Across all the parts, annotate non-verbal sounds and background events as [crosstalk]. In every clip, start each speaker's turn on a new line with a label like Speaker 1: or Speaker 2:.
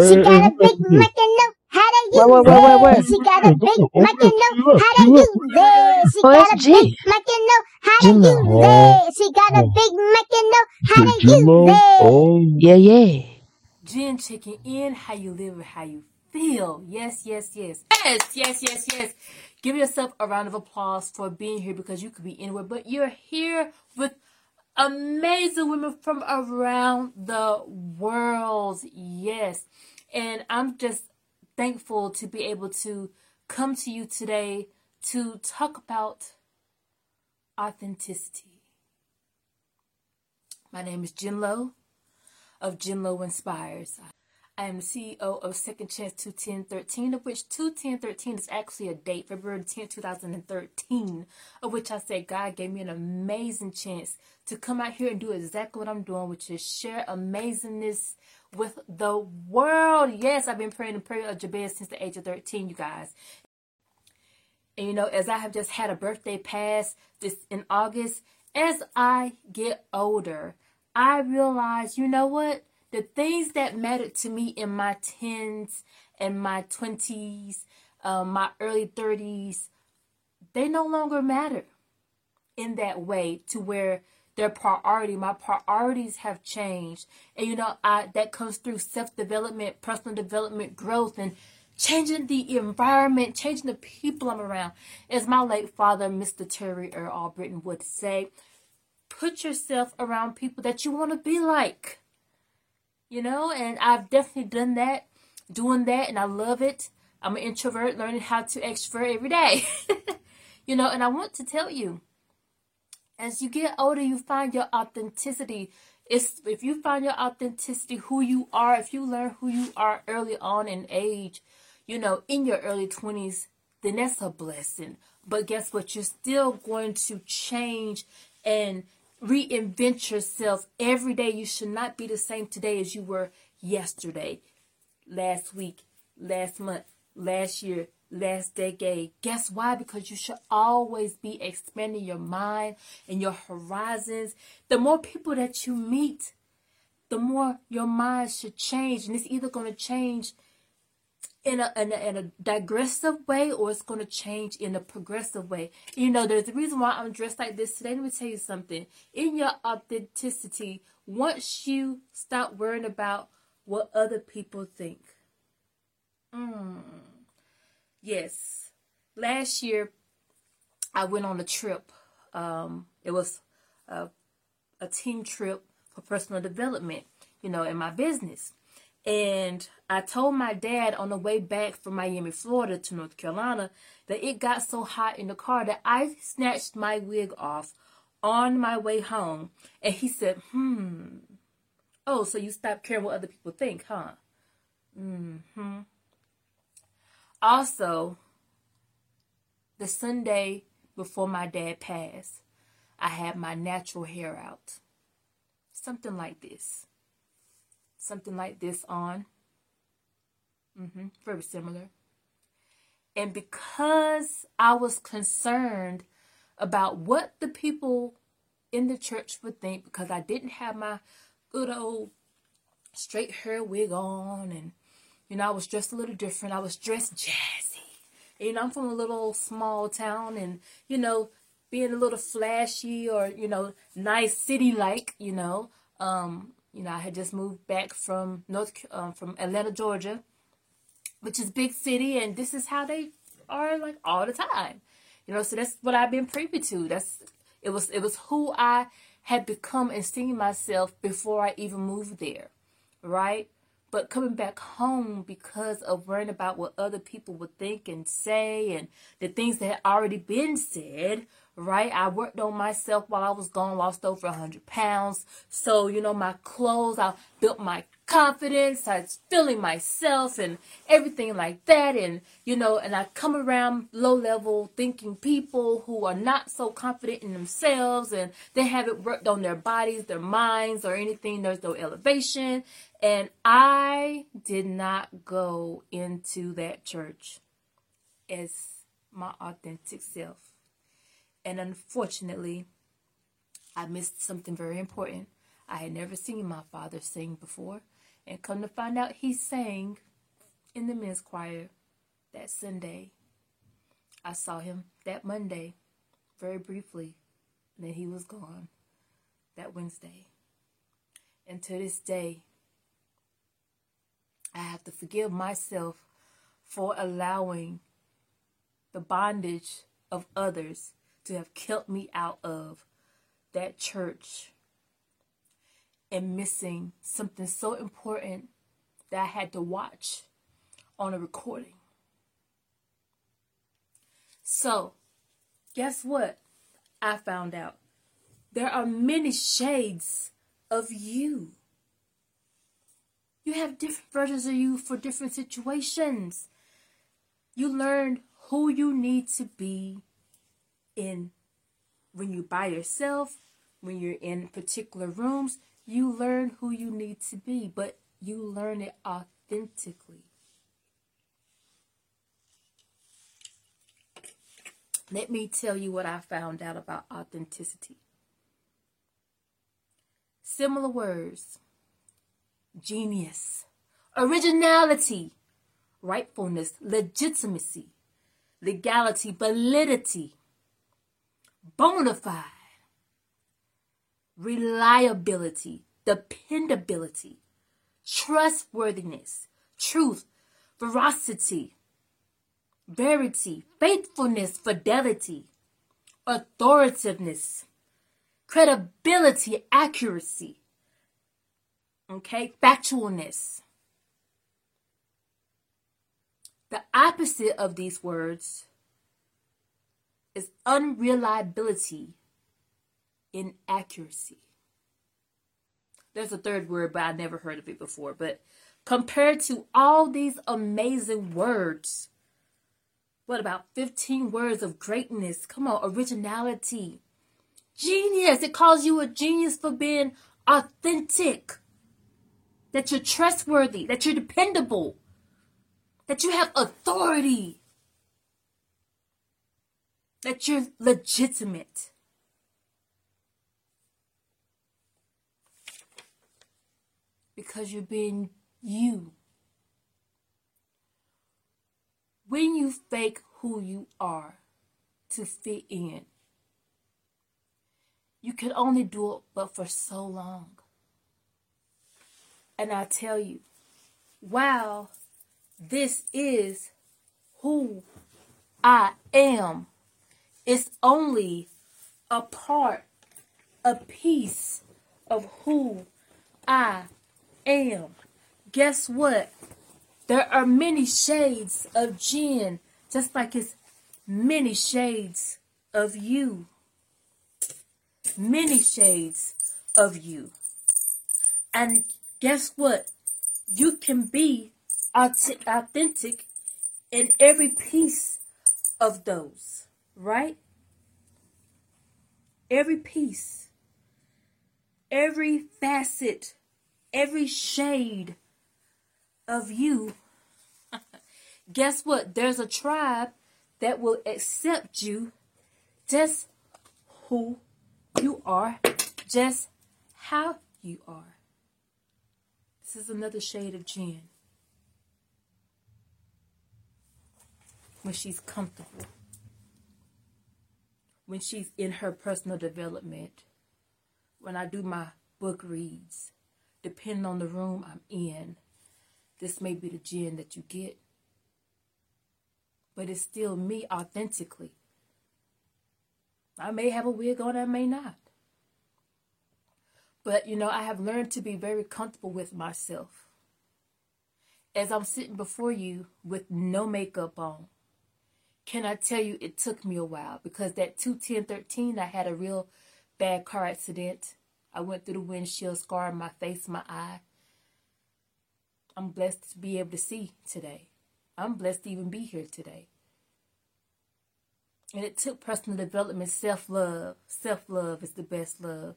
Speaker 1: She got a uh, uh, big mic and know how to use
Speaker 2: Wait, wait, wait, wait, wait.
Speaker 1: it. She got a big mic and know how to use it. She
Speaker 2: Oh,
Speaker 1: got a big
Speaker 2: G.
Speaker 1: mic and know how to
Speaker 2: Jimbo.
Speaker 1: use it. She got a big mic and know how to use
Speaker 3: Jimbo.
Speaker 1: it.
Speaker 3: Oh.
Speaker 2: Yeah, yeah.
Speaker 4: Jen checking in, how you live how you feel. Yes, yes, yes. Yes, yes, yes, yes. Give yourself a round of applause for being here because you could be anywhere, but you're here with amazing women from around the world. Yes. And I'm just thankful to be able to come to you today to talk about authenticity. My name is Jen Lo of Jen Lo Inspires. I am the CEO of Second Chance 21013, of which 21013 is actually a date, February 10, 2013, of which I said God gave me an amazing chance to come out here and do exactly what I'm doing, which is share amazingness with the world. Yes, I've been praying the prayer of Jabez since the age of 13, you guys. And you know, as I have just had a birthday pass this in August, as I get older, I realize, you know what? The things that mattered to me in my 10s and my 20s, um, my early 30s, they no longer matter in that way to where their priority, my priorities have changed. And you know, I that comes through self-development, personal development, growth, and changing the environment, changing the people I'm around. As my late father, Mr. Terry Earl Albritton would say, put yourself around people that you want to be like. You know, and I've definitely done that, doing that, and I love it. I'm an introvert, learning how to extrovert every day. [laughs] you know, and I want to tell you, as you get older, you find your authenticity. It's if you find your authenticity, who you are, if you learn who you are early on in age, you know, in your early 20s, then that's a blessing. But guess what? You're still going to change and reinvent yourself every day. You should not be the same today as you were yesterday, last week, last month, last year, last decade. Guess why? Because you should always be expanding your mind and your horizons. The more people that you meet, the more your mind should change. And it's either going to change in a, in a in a digressive way or it's going to change in a progressive way. You know, there's a reason why I'm dressed like this today. Let me tell you something. In your authenticity, once you stop worrying about what other people think. Mm. Yes. Last year, I went on a trip. Um, it was a, a team trip for personal development, you know, in my business. And I told my dad on the way back from Miami, Florida to North Carolina that it got so hot in the car that I snatched my wig off on my way home. And he said, hmm. Oh, so you stopped caring what other people think, huh? hmm Also, the Sunday before my dad passed, I had my natural hair out. Something like this something like this on. Mm-hmm, very similar. And because I was concerned about what the people in the church would think, because I didn't have my good old straight hair wig on, and you know, I was dressed a little different. I was dressed jazzy. You know, I'm from a little small town, and you know, being a little flashy or you know, nice city like, you know, um, you know, I had just moved back from North um, from Atlanta, Georgia, which is big city, and this is how they are like all the time. You know, so that's what I've been privy to. That's it was it was who I had become and seen myself before I even moved there, right? But coming back home because of worrying about what other people would think and say and the things that had already been said, right? I worked on myself while I was gone, lost over 100 pounds. So, you know, my clothes, I built my confidence, I was feeling myself and everything like that. And, you know, and I come around low level thinking people who are not so confident in themselves and they haven't worked on their bodies, their minds, or anything. There's no elevation. And I did not go into that church as my authentic self. And unfortunately, I missed something very important. I had never seen my father sing before, And come to find out, he sang in the men's choir that Sunday. I saw him that Monday, very briefly, and then he was gone that Wednesday. And to this day, I have to forgive myself for allowing the bondage of others to have kept me out of that church and missing something so important that I had to watch on a recording. So, guess what? I found out there are many shades of you. You have different versions of you for different situations. You learned who you need to be in when you're by yourself, when you're in particular rooms. You learn who you need to be, but you learn it authentically. Let me tell you what I found out about authenticity. Similar words genius, originality, rightfulness, legitimacy, legality, validity, bona fide, reliability, dependability, trustworthiness, truth, veracity, verity, faithfulness, fidelity, authoritativeness, credibility, accuracy, okay, factualness. The opposite of these words is unreliability, inaccuracy. There's a third word, but I never heard of it before. But compared to all these amazing words, what about 15 words of greatness? Come on, originality. Genius. It calls you a genius for being authentic. That you're trustworthy, that you're dependable, that you have authority, that you're legitimate. Because you're being you. when you fake who you are to fit in, you can only do it but for so long. And I tell you, while this is who I am, it's only a part, a piece of who I am. Guess what? There are many shades of Jen, just like it's many shades of you. Many shades of you. And guess what? You can be authentic in every piece of those, right? Every piece, every facet, every shade of you, [laughs] guess what? There's a tribe that will accept you just who you are, just how you are. This is another shade of Jen. When she's comfortable, when she's in her personal development, when I do my book reads, depending on the room I'm in, this may be the Jen that you get. But it's still me authentically. I may have a wig on, I may not. But, you know, I have learned to be very comfortable with myself. As I'm sitting before you with no makeup on, can I tell you it took me a while because that 21013, I had a real bad car accident. I went through the windshield, scarred my face, my eye. I'm blessed to be able to see today. I'm blessed to even be here today. And it took personal development, self love. Self love is the best love.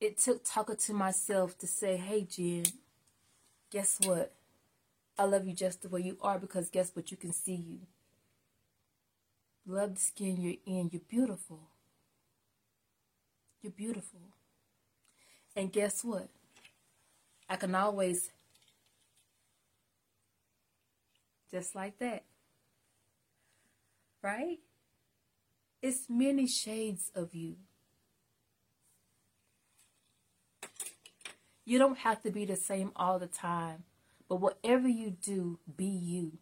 Speaker 4: It took talking to myself to say, hey, Jen, guess what? I love you just the way you are because guess what? You can see you. Love the skin you're in. You're beautiful. You're beautiful. And guess what? I can always, just like that, right? It's many shades of you. You don't have to be the same all the time, but whatever you do, be you.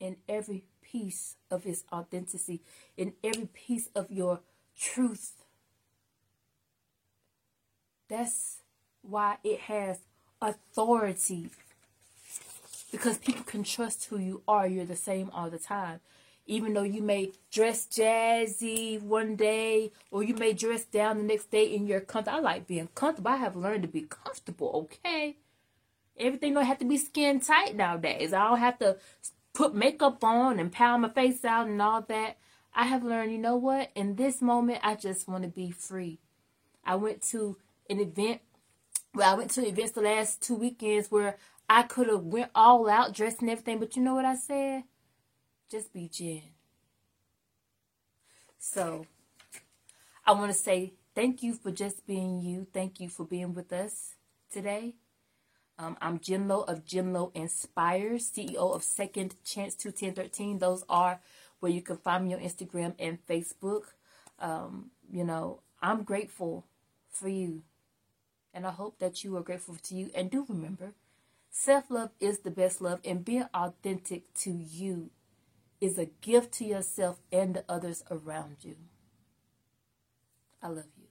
Speaker 4: In every piece of his authenticity, in every piece of your truth. That's why it has authority. Because people can trust who you are. You're the same all the time. Even though you may dress jazzy one day or you may dress down the next day in your comfort. I like being comfortable. I have learned to be comfortable, okay? Everything don't have to be skin tight nowadays. I don't have to put makeup on and pound my face out and all that. I have learned, you know what? In this moment, I just want to be free. I went to an event. Well, I went to events the last two weekends where I could have went all out, dressed and everything. But you know what I said? Just be Jen. So, I want to say thank you for just being you. Thank you for being with us today. Um, I'm Jen Lo of Jen Lo Inspires, CEO of Second Chance 21013. Those are where you can find me on Instagram and Facebook. Um, you know, I'm grateful for you. And I hope that you are grateful to you. And do remember, self love is the best love, and being authentic to you is a gift to yourself and the others around you. I love you.